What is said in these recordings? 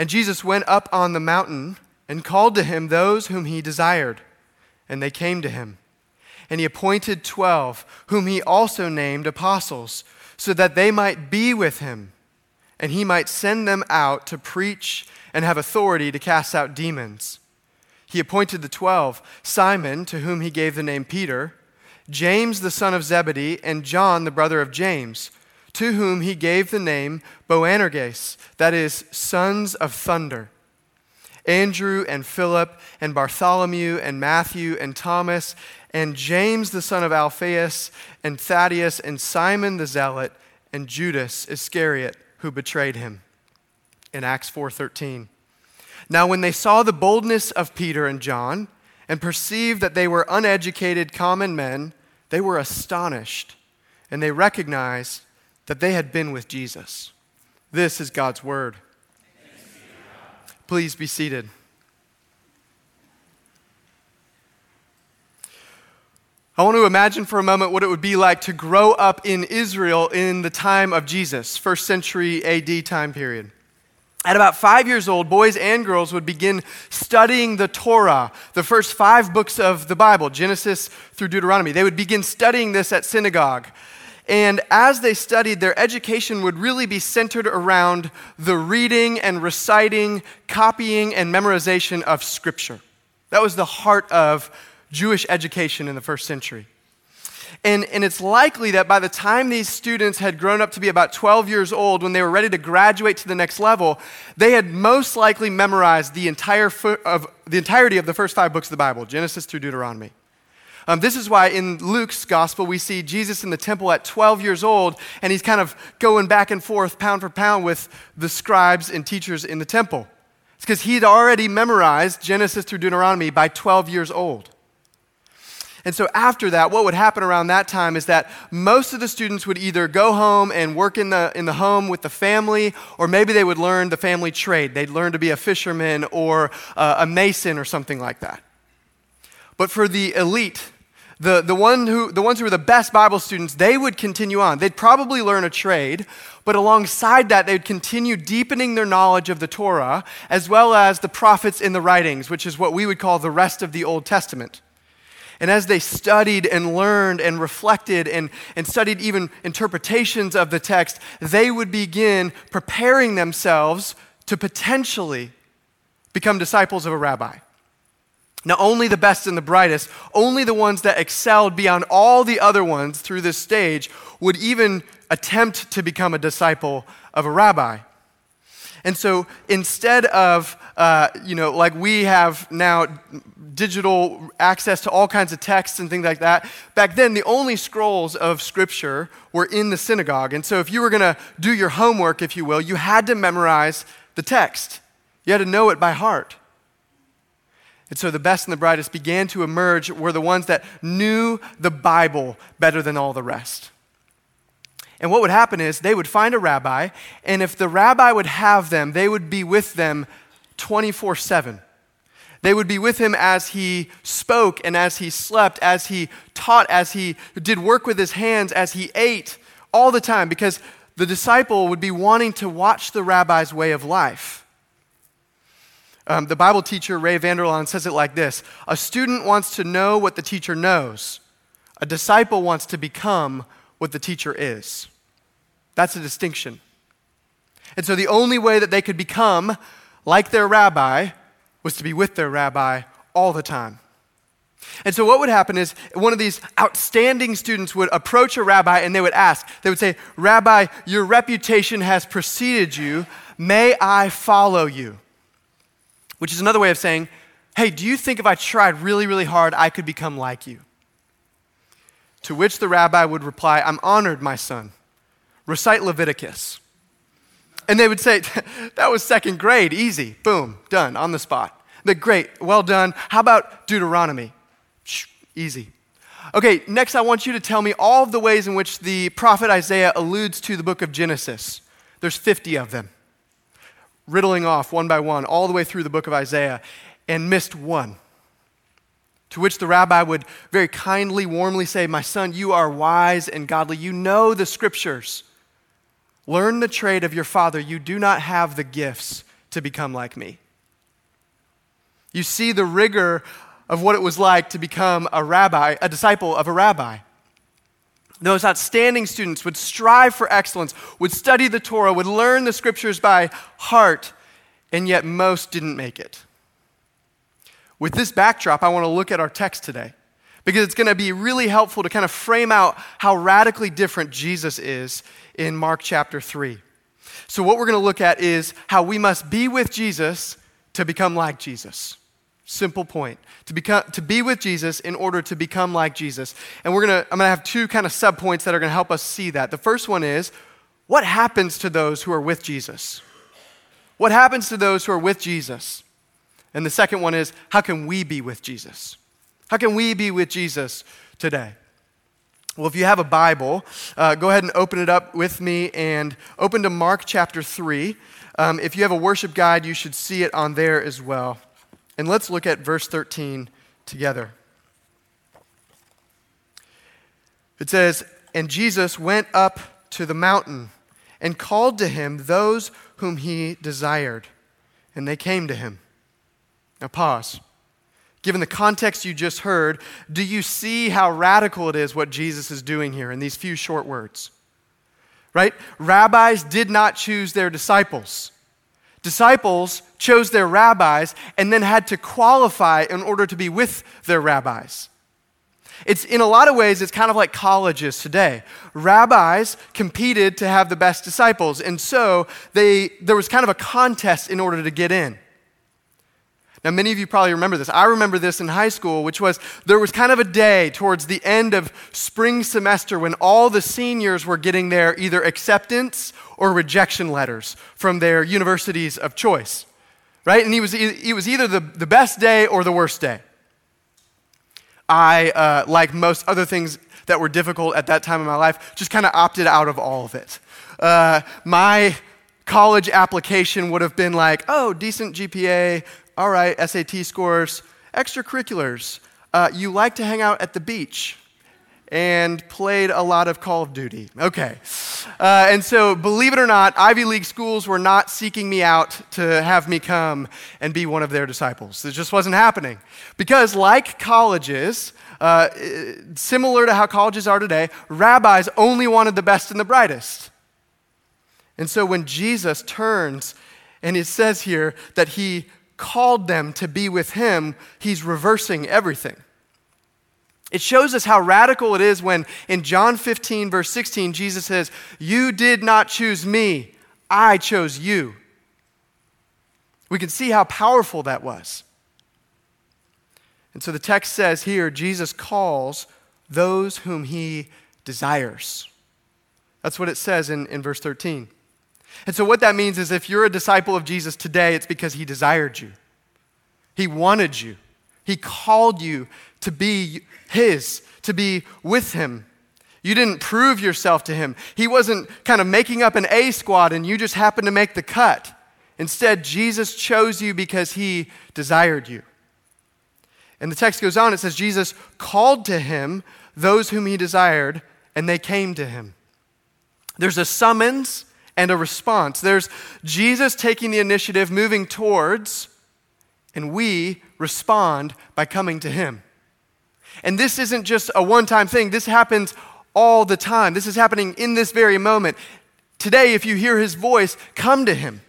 And Jesus went up on the mountain and called to him those whom he desired, and they came to him. And he appointed twelve, whom he also named apostles, so that they might be with him, and he might send them out to preach and have authority to cast out demons. He appointed the twelve Simon, to whom he gave the name Peter, James the son of Zebedee, and John the brother of James to whom he gave the name Boanerges, that is, sons of thunder. Andrew and Philip and Bartholomew and Matthew and Thomas and James the son of Alphaeus and Thaddeus and Simon the zealot and Judas Iscariot who betrayed him. In Acts 4:13. Now when they saw the boldness of Peter and John and perceived that they were uneducated common men, they were astonished and they recognized that they had been with Jesus. This is God's word. Please be seated. I want to imagine for a moment what it would be like to grow up in Israel in the time of Jesus, first century AD time period. At about five years old, boys and girls would begin studying the Torah, the first five books of the Bible, Genesis through Deuteronomy. They would begin studying this at synagogue. And as they studied, their education would really be centered around the reading and reciting, copying, and memorization of Scripture. That was the heart of Jewish education in the first century. And, and it's likely that by the time these students had grown up to be about 12 years old, when they were ready to graduate to the next level, they had most likely memorized the, entire of, the entirety of the first five books of the Bible, Genesis through Deuteronomy. Um, this is why in Luke's gospel we see Jesus in the temple at 12 years old, and he's kind of going back and forth, pound for pound, with the scribes and teachers in the temple. It's because he'd already memorized Genesis through Deuteronomy by 12 years old. And so, after that, what would happen around that time is that most of the students would either go home and work in the, in the home with the family, or maybe they would learn the family trade. They'd learn to be a fisherman or uh, a mason or something like that. But for the elite, the, the, one who, the ones who were the best Bible students, they would continue on. They'd probably learn a trade, but alongside that, they'd continue deepening their knowledge of the Torah, as well as the prophets in the writings, which is what we would call the rest of the Old Testament. And as they studied and learned and reflected and, and studied even interpretations of the text, they would begin preparing themselves to potentially become disciples of a rabbi. Now, only the best and the brightest, only the ones that excelled beyond all the other ones through this stage would even attempt to become a disciple of a rabbi. And so instead of, uh, you know, like we have now digital access to all kinds of texts and things like that, back then the only scrolls of Scripture were in the synagogue. And so if you were going to do your homework, if you will, you had to memorize the text, you had to know it by heart. And so the best and the brightest began to emerge were the ones that knew the Bible better than all the rest. And what would happen is they would find a rabbi, and if the rabbi would have them, they would be with them 24 7. They would be with him as he spoke and as he slept, as he taught, as he did work with his hands, as he ate, all the time, because the disciple would be wanting to watch the rabbi's way of life. Um, the Bible teacher Ray Vander Laan says it like this A student wants to know what the teacher knows, a disciple wants to become what the teacher is. That's a distinction. And so the only way that they could become like their rabbi was to be with their rabbi all the time. And so, what would happen is one of these outstanding students would approach a rabbi and they would ask, they would say, Rabbi, your reputation has preceded you. May I follow you? Which is another way of saying, hey, do you think if I tried really, really hard, I could become like you? To which the rabbi would reply, I'm honored, my son. Recite Leviticus. And they would say, that was second grade, easy, boom, done, on the spot. The great, well done. How about Deuteronomy? Easy. Okay, next I want you to tell me all of the ways in which the prophet Isaiah alludes to the book of Genesis. There's 50 of them riddling off one by one all the way through the book of Isaiah and missed one. To which the rabbi would very kindly, warmly say, My son, you are wise and godly. You know the scriptures. Learn the trade of your father. You do not have the gifts to become like me. You see the rigor of what it was like to become a rabbi, a disciple of a rabbi. Those outstanding students would strive for excellence, would study the Torah, would learn the scriptures by heart, and yet most didn't make it. With this backdrop, I want to look at our text today because it's going to be really helpful to kind of frame out how radically different Jesus is in Mark chapter 3. So, what we're going to look at is how we must be with Jesus to become like Jesus. Simple point. To, become, to be with Jesus in order to become like Jesus. And we're gonna, I'm going to have two kind of subpoints that are going to help us see that. The first one is what happens to those who are with Jesus? What happens to those who are with Jesus? And the second one is how can we be with Jesus? How can we be with Jesus today? Well, if you have a Bible, uh, go ahead and open it up with me and open to Mark chapter 3. Um, if you have a worship guide, you should see it on there as well. And let's look at verse 13 together. It says, And Jesus went up to the mountain and called to him those whom he desired, and they came to him. Now, pause. Given the context you just heard, do you see how radical it is what Jesus is doing here in these few short words? Right? Rabbis did not choose their disciples. Disciples chose their rabbis and then had to qualify in order to be with their rabbis. It's in a lot of ways, it's kind of like colleges today. Rabbis competed to have the best disciples, and so they, there was kind of a contest in order to get in. Now, many of you probably remember this. I remember this in high school, which was there was kind of a day towards the end of spring semester when all the seniors were getting their either acceptance or rejection letters from their universities of choice, right? And it was, it was either the, the best day or the worst day. I, uh, like most other things that were difficult at that time in my life, just kind of opted out of all of it. Uh, my college application would have been like, oh, decent GPA, all right, SAT scores, extracurriculars. Uh, you like to hang out at the beach and played a lot of Call of Duty. Okay. Uh, and so, believe it or not, Ivy League schools were not seeking me out to have me come and be one of their disciples. It just wasn't happening. Because, like colleges, uh, similar to how colleges are today, rabbis only wanted the best and the brightest. And so, when Jesus turns and it says here that he called them to be with him, he's reversing everything. It shows us how radical it is when in John 15, verse 16, Jesus says, You did not choose me, I chose you. We can see how powerful that was. And so the text says here, Jesus calls those whom he desires. That's what it says in, in verse 13. And so, what that means is if you're a disciple of Jesus today, it's because he desired you, he wanted you, he called you to be his, to be with him. You didn't prove yourself to him. He wasn't kind of making up an A squad and you just happened to make the cut. Instead, Jesus chose you because he desired you. And the text goes on, it says, Jesus called to him those whom he desired, and they came to him. There's a summons and a response. There's Jesus taking the initiative, moving towards, and we respond by coming to Him. And this isn't just a one time thing, this happens all the time. This is happening in this very moment. Today, if you hear His voice, come to Him,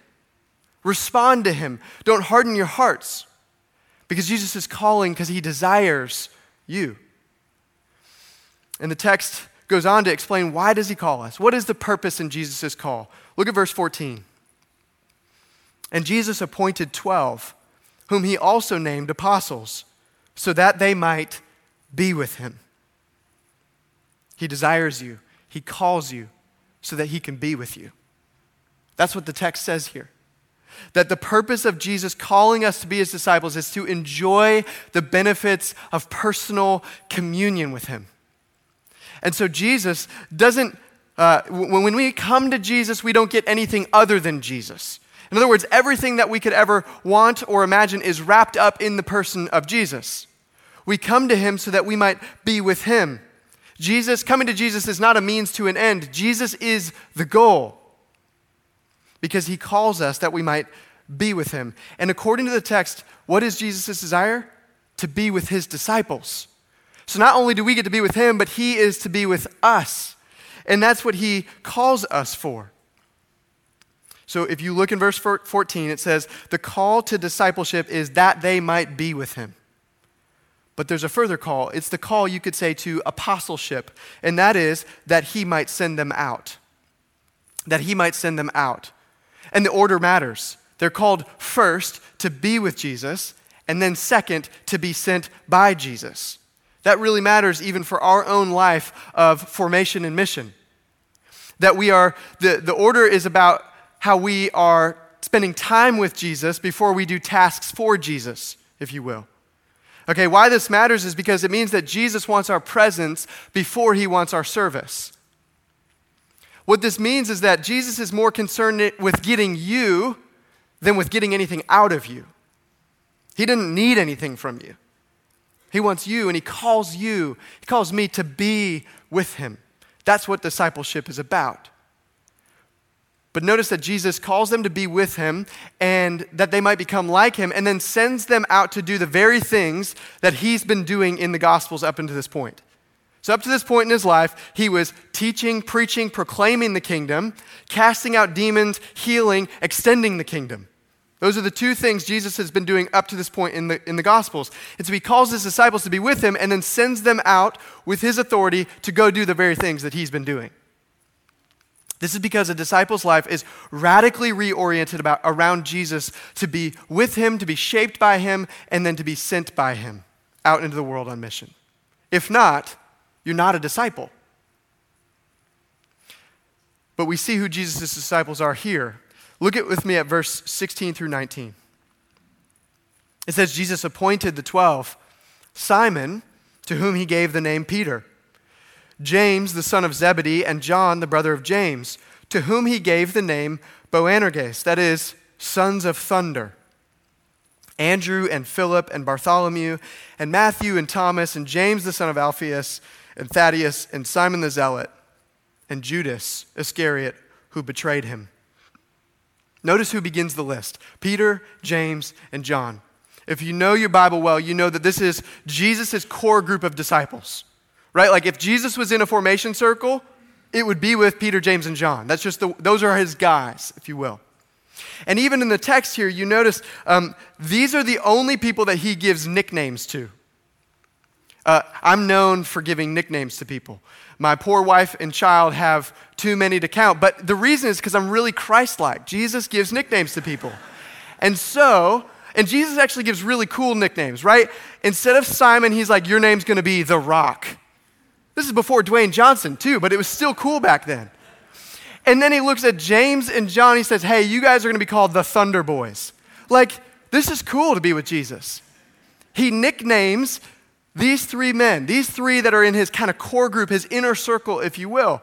respond to Him. Don't harden your hearts because Jesus is calling because He desires you. And the text goes on to explain why does he call us? What is the purpose in Jesus' call? Look at verse 14. And Jesus appointed 12, whom he also named apostles, so that they might be with him. He desires you, he calls you so that he can be with you. That's what the text says here. That the purpose of Jesus calling us to be his disciples is to enjoy the benefits of personal communion with him. And so Jesus doesn't, uh, when we come to Jesus, we don't get anything other than Jesus. In other words, everything that we could ever want or imagine is wrapped up in the person of Jesus. We come to him so that we might be with him. Jesus, coming to Jesus is not a means to an end. Jesus is the goal because he calls us that we might be with him. And according to the text, what is Jesus' desire? To be with his disciples. So not only do we get to be with him, but he is to be with us. And that's what he calls us for. So if you look in verse 14, it says, The call to discipleship is that they might be with him. But there's a further call. It's the call, you could say, to apostleship, and that is that he might send them out. That he might send them out. And the order matters. They're called first to be with Jesus, and then second to be sent by Jesus. That really matters even for our own life of formation and mission. That we are, the, the order is about how we are spending time with Jesus before we do tasks for Jesus, if you will. Okay, why this matters is because it means that Jesus wants our presence before he wants our service. What this means is that Jesus is more concerned with getting you than with getting anything out of you. He didn't need anything from you. He wants you and he calls you, he calls me to be with him. That's what discipleship is about. But notice that Jesus calls them to be with him and that they might become like him, and then sends them out to do the very things that he's been doing in the Gospels up until this point. So, up to this point in his life, he was teaching, preaching, proclaiming the kingdom, casting out demons, healing, extending the kingdom. Those are the two things Jesus has been doing up to this point in the, in the Gospels. And so he calls his disciples to be with him and then sends them out with his authority to go do the very things that he's been doing. This is because a disciple's life is radically reoriented about, around Jesus to be with him, to be shaped by him, and then to be sent by him out into the world on mission. If not, you're not a disciple. But we see who Jesus' disciples are here. Look at with me at verse 16 through 19. It says, Jesus appointed the twelve Simon, to whom he gave the name Peter James, the son of Zebedee, and John, the brother of James, to whom he gave the name Boanerges, that is, sons of thunder. Andrew and Philip and Bartholomew and Matthew and Thomas and James, the son of Alphaeus and Thaddeus and Simon the Zealot and Judas Iscariot, who betrayed him. Notice who begins the list Peter, James, and John. If you know your Bible well, you know that this is Jesus' core group of disciples right? Like if Jesus was in a formation circle, it would be with Peter, James, and John. That's just the, those are his guys, if you will. And even in the text here, you notice um, these are the only people that he gives nicknames to. Uh, I'm known for giving nicknames to people. My poor wife and child have too many to count, but the reason is because I'm really Christ like. Jesus gives nicknames to people. And so, and Jesus actually gives really cool nicknames, right? Instead of Simon, he's like, Your name's gonna be the rock. This is before Dwayne Johnson, too, but it was still cool back then. And then he looks at James and John. He says, Hey, you guys are going to be called the Thunder Boys. Like, this is cool to be with Jesus. He nicknames these three men, these three that are in his kind of core group, his inner circle, if you will.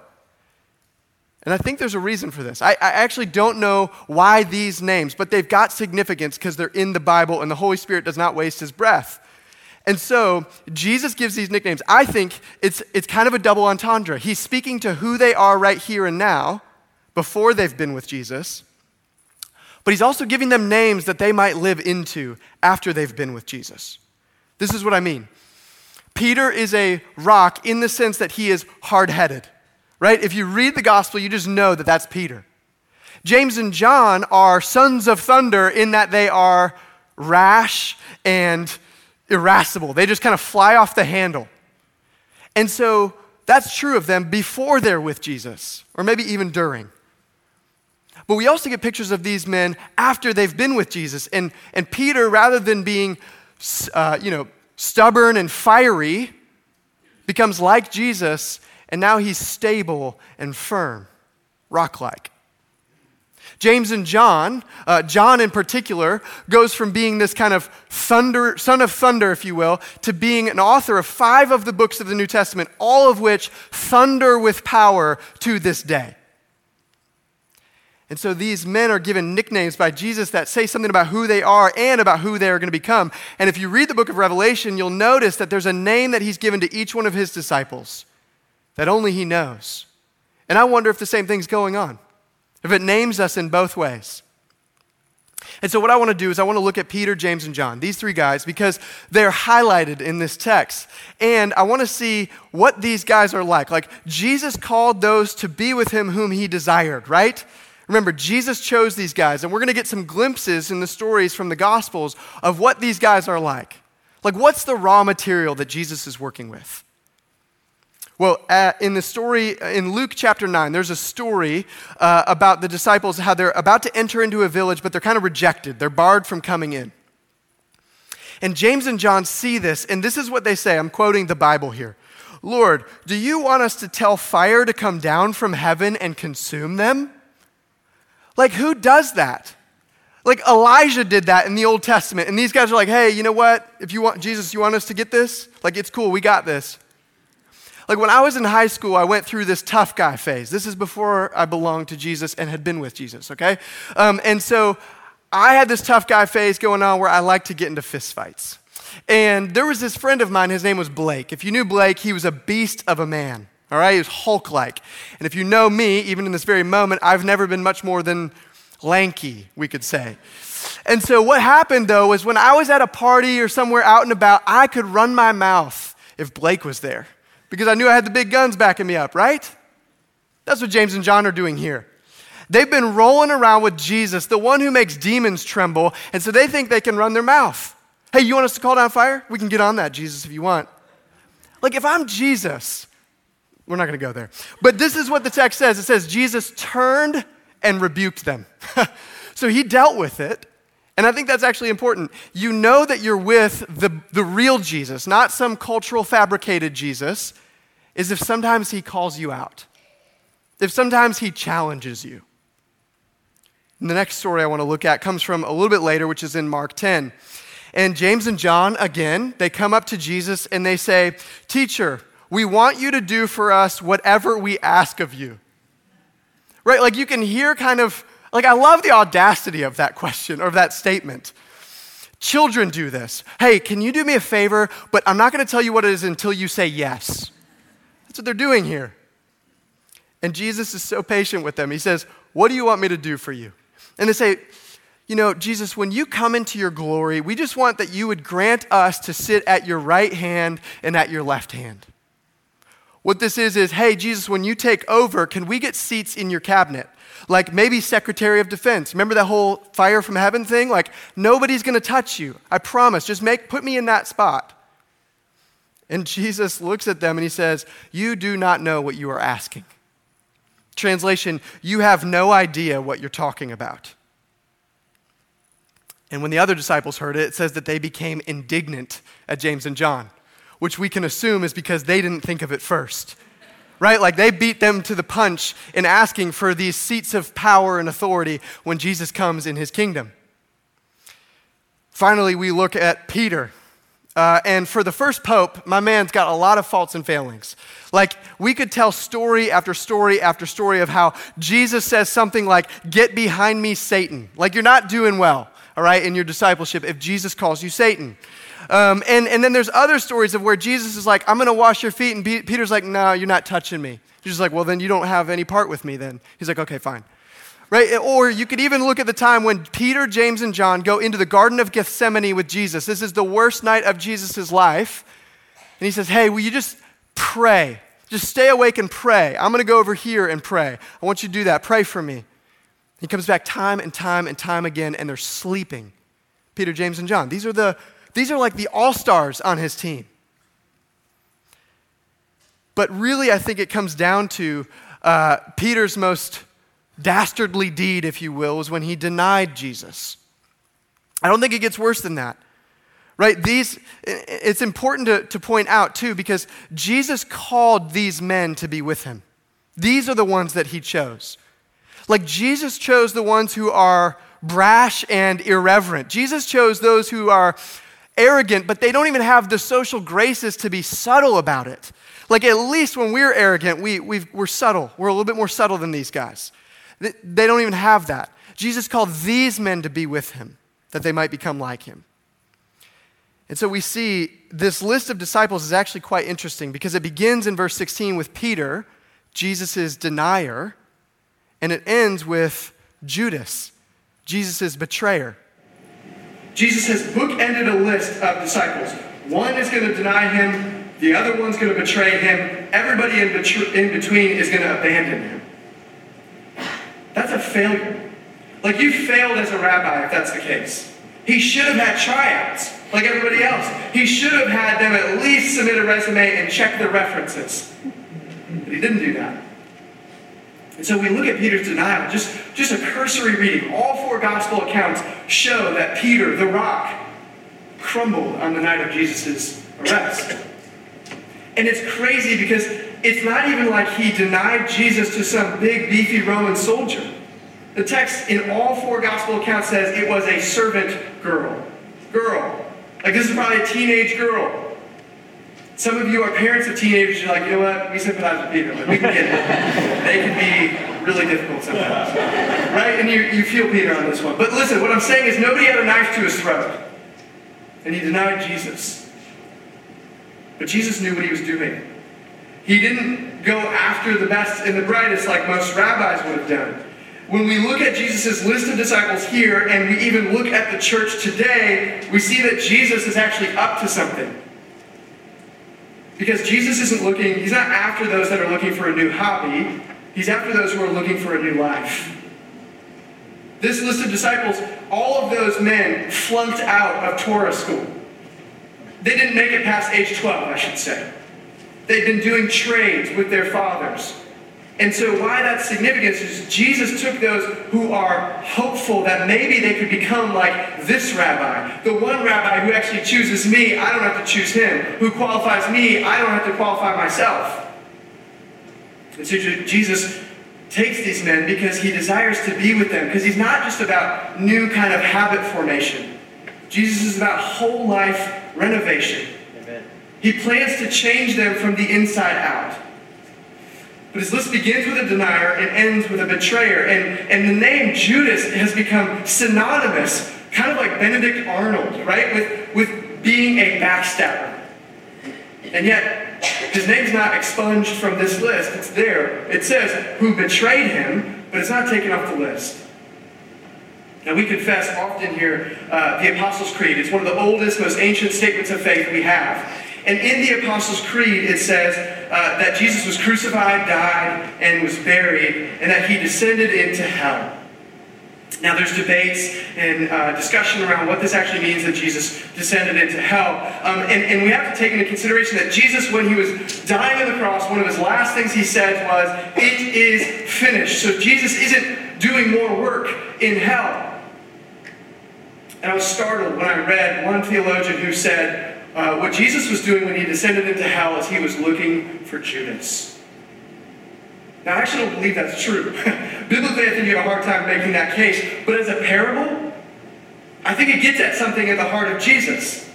And I think there's a reason for this. I, I actually don't know why these names, but they've got significance because they're in the Bible and the Holy Spirit does not waste his breath. And so Jesus gives these nicknames. I think it's, it's kind of a double entendre. He's speaking to who they are right here and now, before they've been with Jesus, but he's also giving them names that they might live into after they've been with Jesus. This is what I mean. Peter is a rock in the sense that he is hard headed, right? If you read the gospel, you just know that that's Peter. James and John are sons of thunder in that they are rash and irascible. They just kind of fly off the handle. And so that's true of them before they're with Jesus, or maybe even during. But we also get pictures of these men after they've been with Jesus. And, and Peter, rather than being, uh, you know, stubborn and fiery, becomes like Jesus, and now he's stable and firm, rock like. James and John, uh, John in particular, goes from being this kind of thunder, son of thunder, if you will, to being an author of five of the books of the New Testament, all of which thunder with power to this day. And so these men are given nicknames by Jesus that say something about who they are and about who they are going to become. And if you read the book of Revelation, you'll notice that there's a name that he's given to each one of his disciples that only he knows. And I wonder if the same thing's going on if it names us in both ways. And so, what I want to do is, I want to look at Peter, James, and John, these three guys, because they're highlighted in this text. And I want to see what these guys are like. Like, Jesus called those to be with him whom he desired, right? Remember, Jesus chose these guys, and we're going to get some glimpses in the stories from the Gospels of what these guys are like. Like, what's the raw material that Jesus is working with? Well, uh, in the story in Luke chapter 9, there's a story uh, about the disciples, how they're about to enter into a village, but they're kind of rejected. They're barred from coming in. And James and John see this, and this is what they say. I'm quoting the Bible here Lord, do you want us to tell fire to come down from heaven and consume them? Like, who does that? Like, Elijah did that in the Old Testament. And these guys are like, hey, you know what? If you want, Jesus, you want us to get this? Like, it's cool, we got this. Like when I was in high school, I went through this tough guy phase. This is before I belonged to Jesus and had been with Jesus, okay? Um, and so I had this tough guy phase going on where I liked to get into fistfights. And there was this friend of mine, his name was Blake. If you knew Blake, he was a beast of a man, all right? He was Hulk like. And if you know me, even in this very moment, I've never been much more than lanky, we could say. And so what happened though was when I was at a party or somewhere out and about, I could run my mouth if Blake was there because I knew I had the big guns backing me up, right? That's what James and John are doing here. They've been rolling around with Jesus, the one who makes demons tremble, and so they think they can run their mouth. Hey, you want us to call down fire? We can get on that, Jesus, if you want. Like, if I'm Jesus, we're not going to go there. But this is what the text says it says, Jesus turned and rebuked them. so he dealt with it. And I think that's actually important. You know that you're with the, the real Jesus, not some cultural fabricated Jesus, is if sometimes he calls you out, if sometimes he challenges you. And the next story I want to look at comes from a little bit later, which is in Mark 10. And James and John, again, they come up to Jesus and they say, Teacher, we want you to do for us whatever we ask of you. Right? Like you can hear kind of like, I love the audacity of that question or of that statement. Children do this. Hey, can you do me a favor? But I'm not going to tell you what it is until you say yes. That's what they're doing here. And Jesus is so patient with them. He says, What do you want me to do for you? And they say, You know, Jesus, when you come into your glory, we just want that you would grant us to sit at your right hand and at your left hand. What this is, is, hey, Jesus, when you take over, can we get seats in your cabinet? Like maybe Secretary of Defense. Remember that whole fire from heaven thing? Like nobody's going to touch you. I promise. Just make put me in that spot. And Jesus looks at them and he says, "You do not know what you are asking." Translation, you have no idea what you're talking about. And when the other disciples heard it, it says that they became indignant at James and John, which we can assume is because they didn't think of it first right? Like they beat them to the punch in asking for these seats of power and authority when Jesus comes in his kingdom. Finally, we look at Peter. Uh, and for the first pope, my man's got a lot of faults and failings. Like, we could tell story after story after story of how Jesus says something like, Get behind me, Satan. Like, you're not doing well, all right, in your discipleship if Jesus calls you Satan. Um, and, and then there's other stories of where Jesus is like, I'm going to wash your feet. And Peter's like, No, you're not touching me. Jesus like, Well, then you don't have any part with me then. He's like, Okay, fine. Right? Or you could even look at the time when Peter, James, and John go into the Garden of Gethsemane with Jesus. This is the worst night of Jesus' life. And he says, Hey, will you just pray? Just stay awake and pray. I'm going to go over here and pray. I want you to do that. Pray for me. He comes back time and time and time again, and they're sleeping. Peter, James, and John. These are the these are like the all stars on his team. But really, I think it comes down to uh, Peter's most dastardly deed, if you will, was when he denied Jesus. I don't think it gets worse than that. Right? These, it's important to, to point out, too, because Jesus called these men to be with him. These are the ones that he chose. Like Jesus chose the ones who are brash and irreverent. Jesus chose those who are arrogant, but they don't even have the social graces to be subtle about it. Like, at least when we're arrogant, we, we are subtle. We're a little bit more subtle than these guys. They, they don't even have that. Jesus called these men to be with him, that they might become like him. And so we see this list of disciples is actually quite interesting because it begins in verse 16 with Peter, Jesus' denier, and it ends with Judas, Jesus' betrayer. Jesus has bookended a list of disciples. One is going to deny him, the other one's going to betray him, everybody in, betr- in between is going to abandon him. That's a failure. Like you failed as a rabbi if that's the case. He should have had tryouts like everybody else. He should have had them at least submit a resume and check the references. But he didn't do that. And so we look at Peter's denial, just, just a cursory reading. All four gospel accounts show that Peter, the rock, crumbled on the night of Jesus' arrest. And it's crazy because it's not even like he denied Jesus to some big, beefy Roman soldier. The text in all four gospel accounts says it was a servant girl. Girl. Like this is probably a teenage girl. Some of you are parents of teenagers, you're like, you know what? We sympathize with Peter. Like, we can get it. They can be really difficult sometimes. Right? And you, you feel Peter on this one. But listen, what I'm saying is nobody had a knife to his throat. And he denied Jesus. But Jesus knew what he was doing. He didn't go after the best and the brightest like most rabbis would have done. When we look at Jesus' list of disciples here, and we even look at the church today, we see that Jesus is actually up to something. Because Jesus isn't looking, he's not after those that are looking for a new hobby, he's after those who are looking for a new life. This list of disciples, all of those men flunked out of Torah school. They didn't make it past age 12, I should say. They'd been doing trades with their fathers. And so, why that's significant is Jesus took those who are hopeful that maybe they could become like this rabbi, the one rabbi who actually chooses me, I don't have to choose him, who qualifies me, I don't have to qualify myself. And so, Jesus takes these men because he desires to be with them, because he's not just about new kind of habit formation. Jesus is about whole life renovation. Amen. He plans to change them from the inside out. But his list begins with a denier and ends with a betrayer. And, and the name Judas has become synonymous, kind of like Benedict Arnold, right? With, with being a backstabber. And yet, his name's not expunged from this list. It's there. It says who betrayed him, but it's not taken off the list. Now, we confess often here uh, the Apostles' Creed. It's one of the oldest, most ancient statements of faith we have. And in the Apostles' Creed, it says uh, that Jesus was crucified, died, and was buried, and that he descended into hell. Now, there's debates and uh, discussion around what this actually means that Jesus descended into hell. Um, and, and we have to take into consideration that Jesus, when he was dying on the cross, one of his last things he said was, It is finished. So Jesus isn't doing more work in hell. And I was startled when I read one theologian who said, uh, what Jesus was doing when he descended into hell is he was looking for Judas. Now, I actually don't believe that's true. Biblically, I think you have a hard time making that case. But as a parable, I think it gets at something at the heart of Jesus.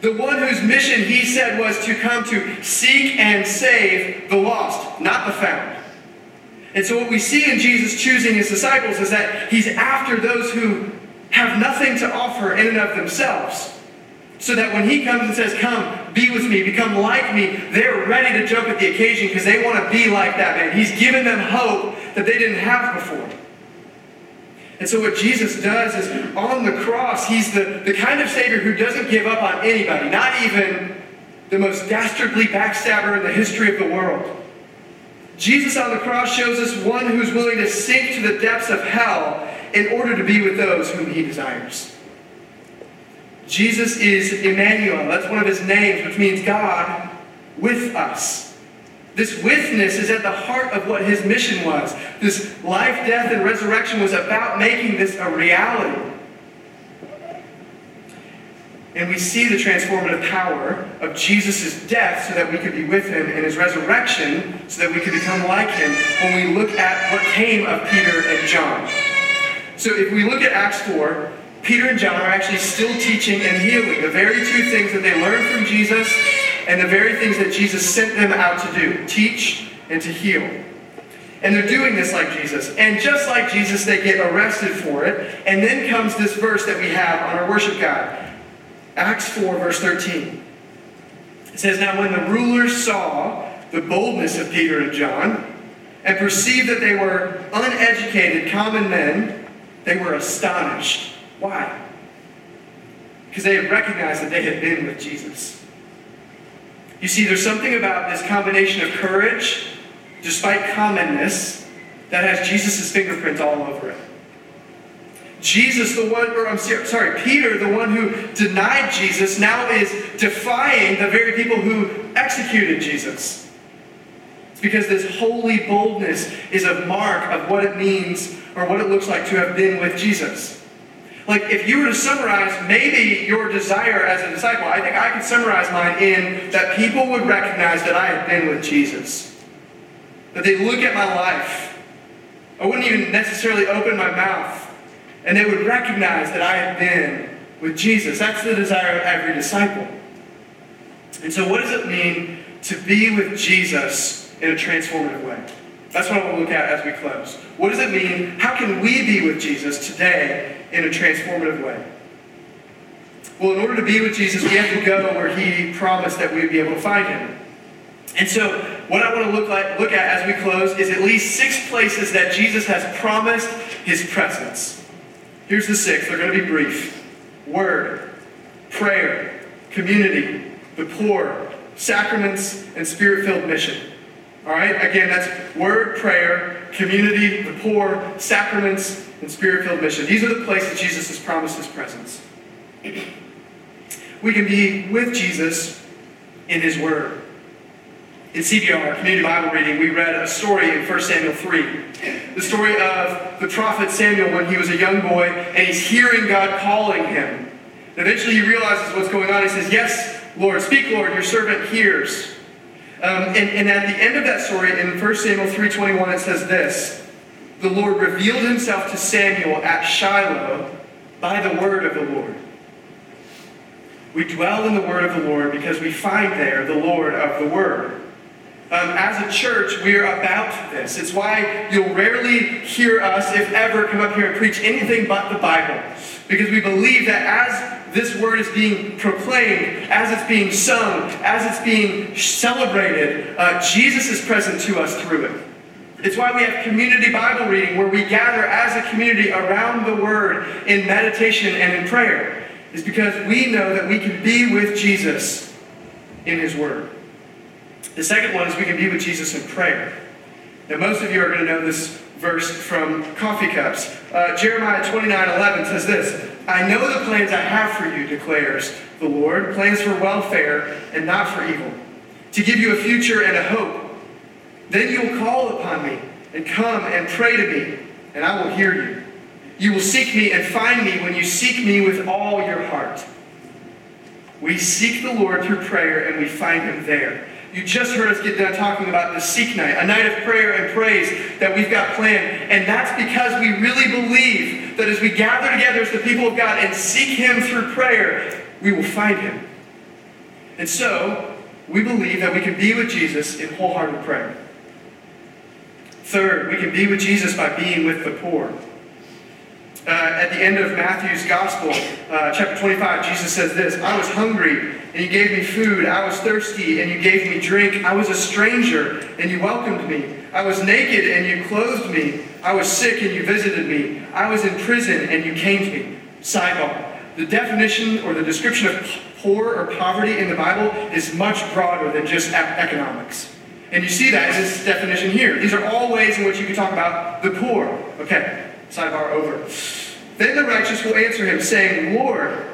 The one whose mission he said was to come to seek and save the lost, not the found. And so, what we see in Jesus choosing his disciples is that he's after those who have nothing to offer in and of themselves. So that when he comes and says, Come, be with me, become like me, they're ready to jump at the occasion because they want to be like that man. He's given them hope that they didn't have before. And so, what Jesus does is on the cross, he's the, the kind of Savior who doesn't give up on anybody, not even the most dastardly backstabber in the history of the world. Jesus on the cross shows us one who's willing to sink to the depths of hell in order to be with those whom he desires. Jesus is Emmanuel. That's one of his names, which means God with us. This witness is at the heart of what his mission was. This life, death, and resurrection was about making this a reality. And we see the transformative power of Jesus' death so that we could be with him, and his resurrection so that we could become like him when we look at what came of Peter and John. So if we look at Acts 4, Peter and John are actually still teaching and healing the very two things that they learned from Jesus and the very things that Jesus sent them out to do teach and to heal. And they're doing this like Jesus. And just like Jesus, they get arrested for it. And then comes this verse that we have on our worship guide Acts 4, verse 13. It says, Now when the rulers saw the boldness of Peter and John and perceived that they were uneducated, common men, They were astonished. Why? Because they had recognized that they had been with Jesus. You see, there's something about this combination of courage, despite commonness, that has Jesus' fingerprints all over it. Jesus, the one, or I'm sorry, Peter, the one who denied Jesus, now is defying the very people who executed Jesus. It's because this holy boldness is a mark of what it means or what it looks like to have been with Jesus. Like, if you were to summarize maybe your desire as a disciple, I think I could summarize mine in that people would recognize that I have been with Jesus. That they look at my life. I wouldn't even necessarily open my mouth and they would recognize that I had been with Jesus. That's the desire of every disciple. And so, what does it mean to be with Jesus in a transformative way? That's what I want to look at as we close. What does it mean? How can we be with Jesus today in a transformative way? Well, in order to be with Jesus, we have to go where he promised that we would be able to find him. And so, what I want to look, like, look at as we close is at least six places that Jesus has promised his presence. Here's the six. They're going to be brief Word, prayer, community, the poor, sacraments, and spirit filled mission. All right? Again, that's word, prayer, community, the poor, sacraments, and spirit filled mission. These are the places Jesus has promised his presence. We can be with Jesus in his word. In CBR, Community Bible Reading, we read a story in 1 Samuel 3 the story of the prophet Samuel when he was a young boy and he's hearing God calling him. Eventually he realizes what's going on. He says, Yes, Lord, speak, Lord, your servant hears. Um, and, and at the end of that story, in 1 Samuel 3.21, it says this, The Lord revealed himself to Samuel at Shiloh by the word of the Lord. We dwell in the word of the Lord because we find there the Lord of the word. Um, as a church, we are about this. It's why you'll rarely hear us, if ever, come up here and preach anything but the Bible. Because we believe that as this word is being proclaimed, as it's being sung, as it's being celebrated, uh, Jesus is present to us through it. It's why we have community Bible reading, where we gather as a community around the Word in meditation and in prayer. Is because we know that we can be with Jesus in His Word. The second one is we can be with Jesus in prayer. Now, most of you are going to know this verse from coffee cups. Uh, Jeremiah 29 11 says this I know the plans I have for you, declares the Lord, plans for welfare and not for evil, to give you a future and a hope. Then you will call upon me and come and pray to me, and I will hear you. You will seek me and find me when you seek me with all your heart. We seek the Lord through prayer and we find him there. You just heard us get done talking about the Seek Night, a night of prayer and praise that we've got planned. And that's because we really believe that as we gather together as the people of God and seek Him through prayer, we will find Him. And so, we believe that we can be with Jesus in wholehearted prayer. Third, we can be with Jesus by being with the poor. Uh, at the end of Matthew's Gospel, uh, chapter 25, Jesus says this I was hungry and you gave me food. I was thirsty, and you gave me drink. I was a stranger, and you welcomed me. I was naked, and you clothed me. I was sick, and you visited me. I was in prison, and you came to me. Sidebar. The definition or the description of poor or poverty in the Bible is much broader than just economics. And you see that in this definition here. These are all ways in which you can talk about the poor. Okay, sidebar over. Then the righteous will answer him, saying, Lord,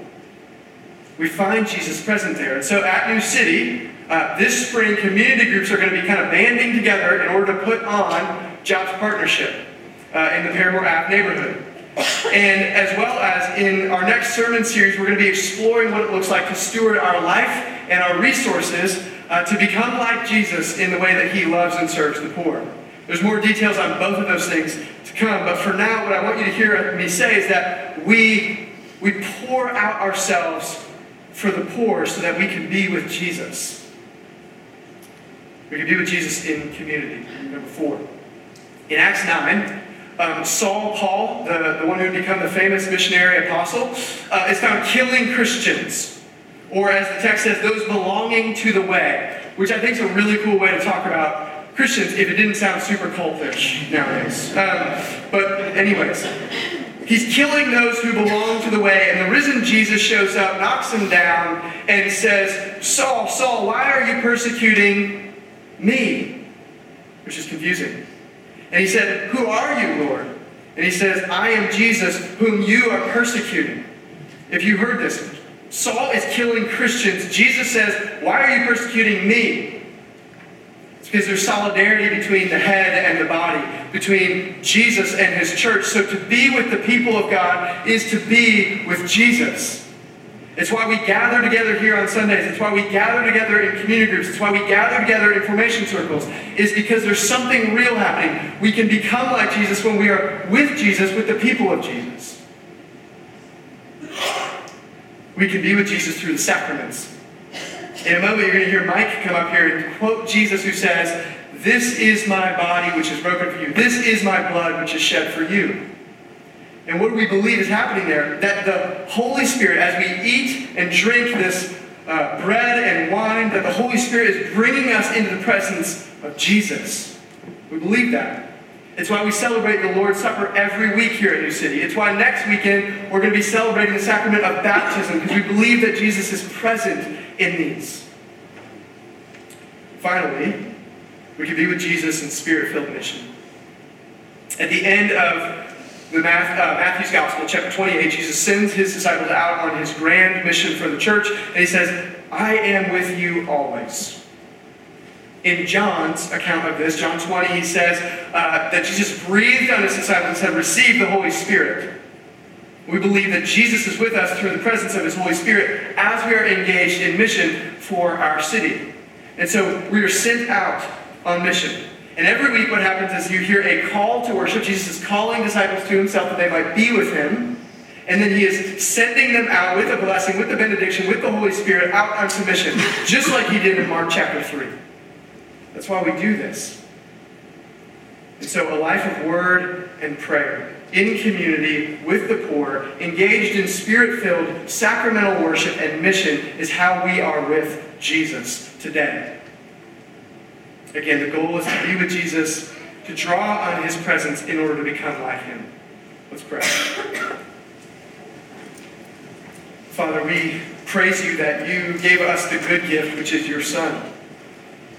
we find Jesus present there. And so at New City, uh, this spring, community groups are going to be kind of banding together in order to put on Jobs Partnership uh, in the Parramore Ave neighborhood. And as well as in our next sermon series, we're going to be exploring what it looks like to steward our life and our resources uh, to become like Jesus in the way that he loves and serves the poor. There's more details on both of those things to come, but for now, what I want you to hear me say is that we We pour out ourselves for the poor so that we can be with Jesus. We can be with Jesus in community. Number four. In Acts 9, um, Saul Paul, the, the one who had become the famous missionary apostle, uh, is found killing Christians. Or as the text says, those belonging to the way, which I think is a really cool way to talk about Christians if it didn't sound super cultish nowadays. Um, but, anyways, he's killing those who belong to the way, and the risen Jesus shows up, knocks him down, and says, Saul, Saul, why are you persecuting me? Which is confusing. And he said, Who are you, Lord? And he says, I am Jesus, whom you are persecuting. If you heard this, Saul is killing Christians. Jesus says, Why are you persecuting me? Because there's solidarity between the head and the body, between Jesus and his church. So to be with the people of God is to be with Jesus. It's why we gather together here on Sundays. It's why we gather together in community groups. It's why we gather together in formation circles. Is because there's something real happening. We can become like Jesus when we are with Jesus, with the people of Jesus. We can be with Jesus through the sacraments. In a moment, you're going to hear Mike come up here and quote Jesus, who says, This is my body, which is broken for you. This is my blood, which is shed for you. And what do we believe is happening there? That the Holy Spirit, as we eat and drink this uh, bread and wine, that the Holy Spirit is bringing us into the presence of Jesus. We believe that. It's why we celebrate the Lord's Supper every week here at New City. It's why next weekend we're going to be celebrating the sacrament of baptism because we believe that Jesus is present in these. Finally, we can be with Jesus in spirit filled mission. At the end of the uh, Matthew's Gospel, chapter 28, Jesus sends his disciples out on his grand mission for the church, and he says, I am with you always. In John's account of this, John 20, he says uh, that Jesus breathed on his disciples and said, Receive the Holy Spirit. We believe that Jesus is with us through the presence of his Holy Spirit as we are engaged in mission for our city. And so we are sent out on mission. And every week, what happens is you hear a call to worship. Jesus is calling disciples to himself that they might be with him. And then he is sending them out with a blessing, with the benediction, with the Holy Spirit out on submission, just like he did in Mark chapter 3. That's why we do this. And so, a life of word and prayer, in community, with the poor, engaged in spirit filled sacramental worship and mission is how we are with Jesus today. Again, the goal is to be with Jesus, to draw on his presence in order to become like him. Let's pray. Father, we praise you that you gave us the good gift, which is your Son.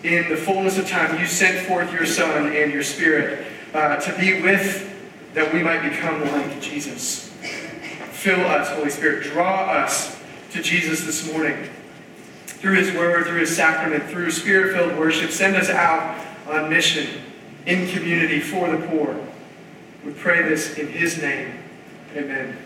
In the fullness of time, you sent forth your Son and your Spirit uh, to be with, that we might become like Jesus. Fill us, Holy Spirit. Draw us to Jesus this morning through his word, through his sacrament, through spirit filled worship. Send us out on mission in community for the poor. We pray this in his name. Amen.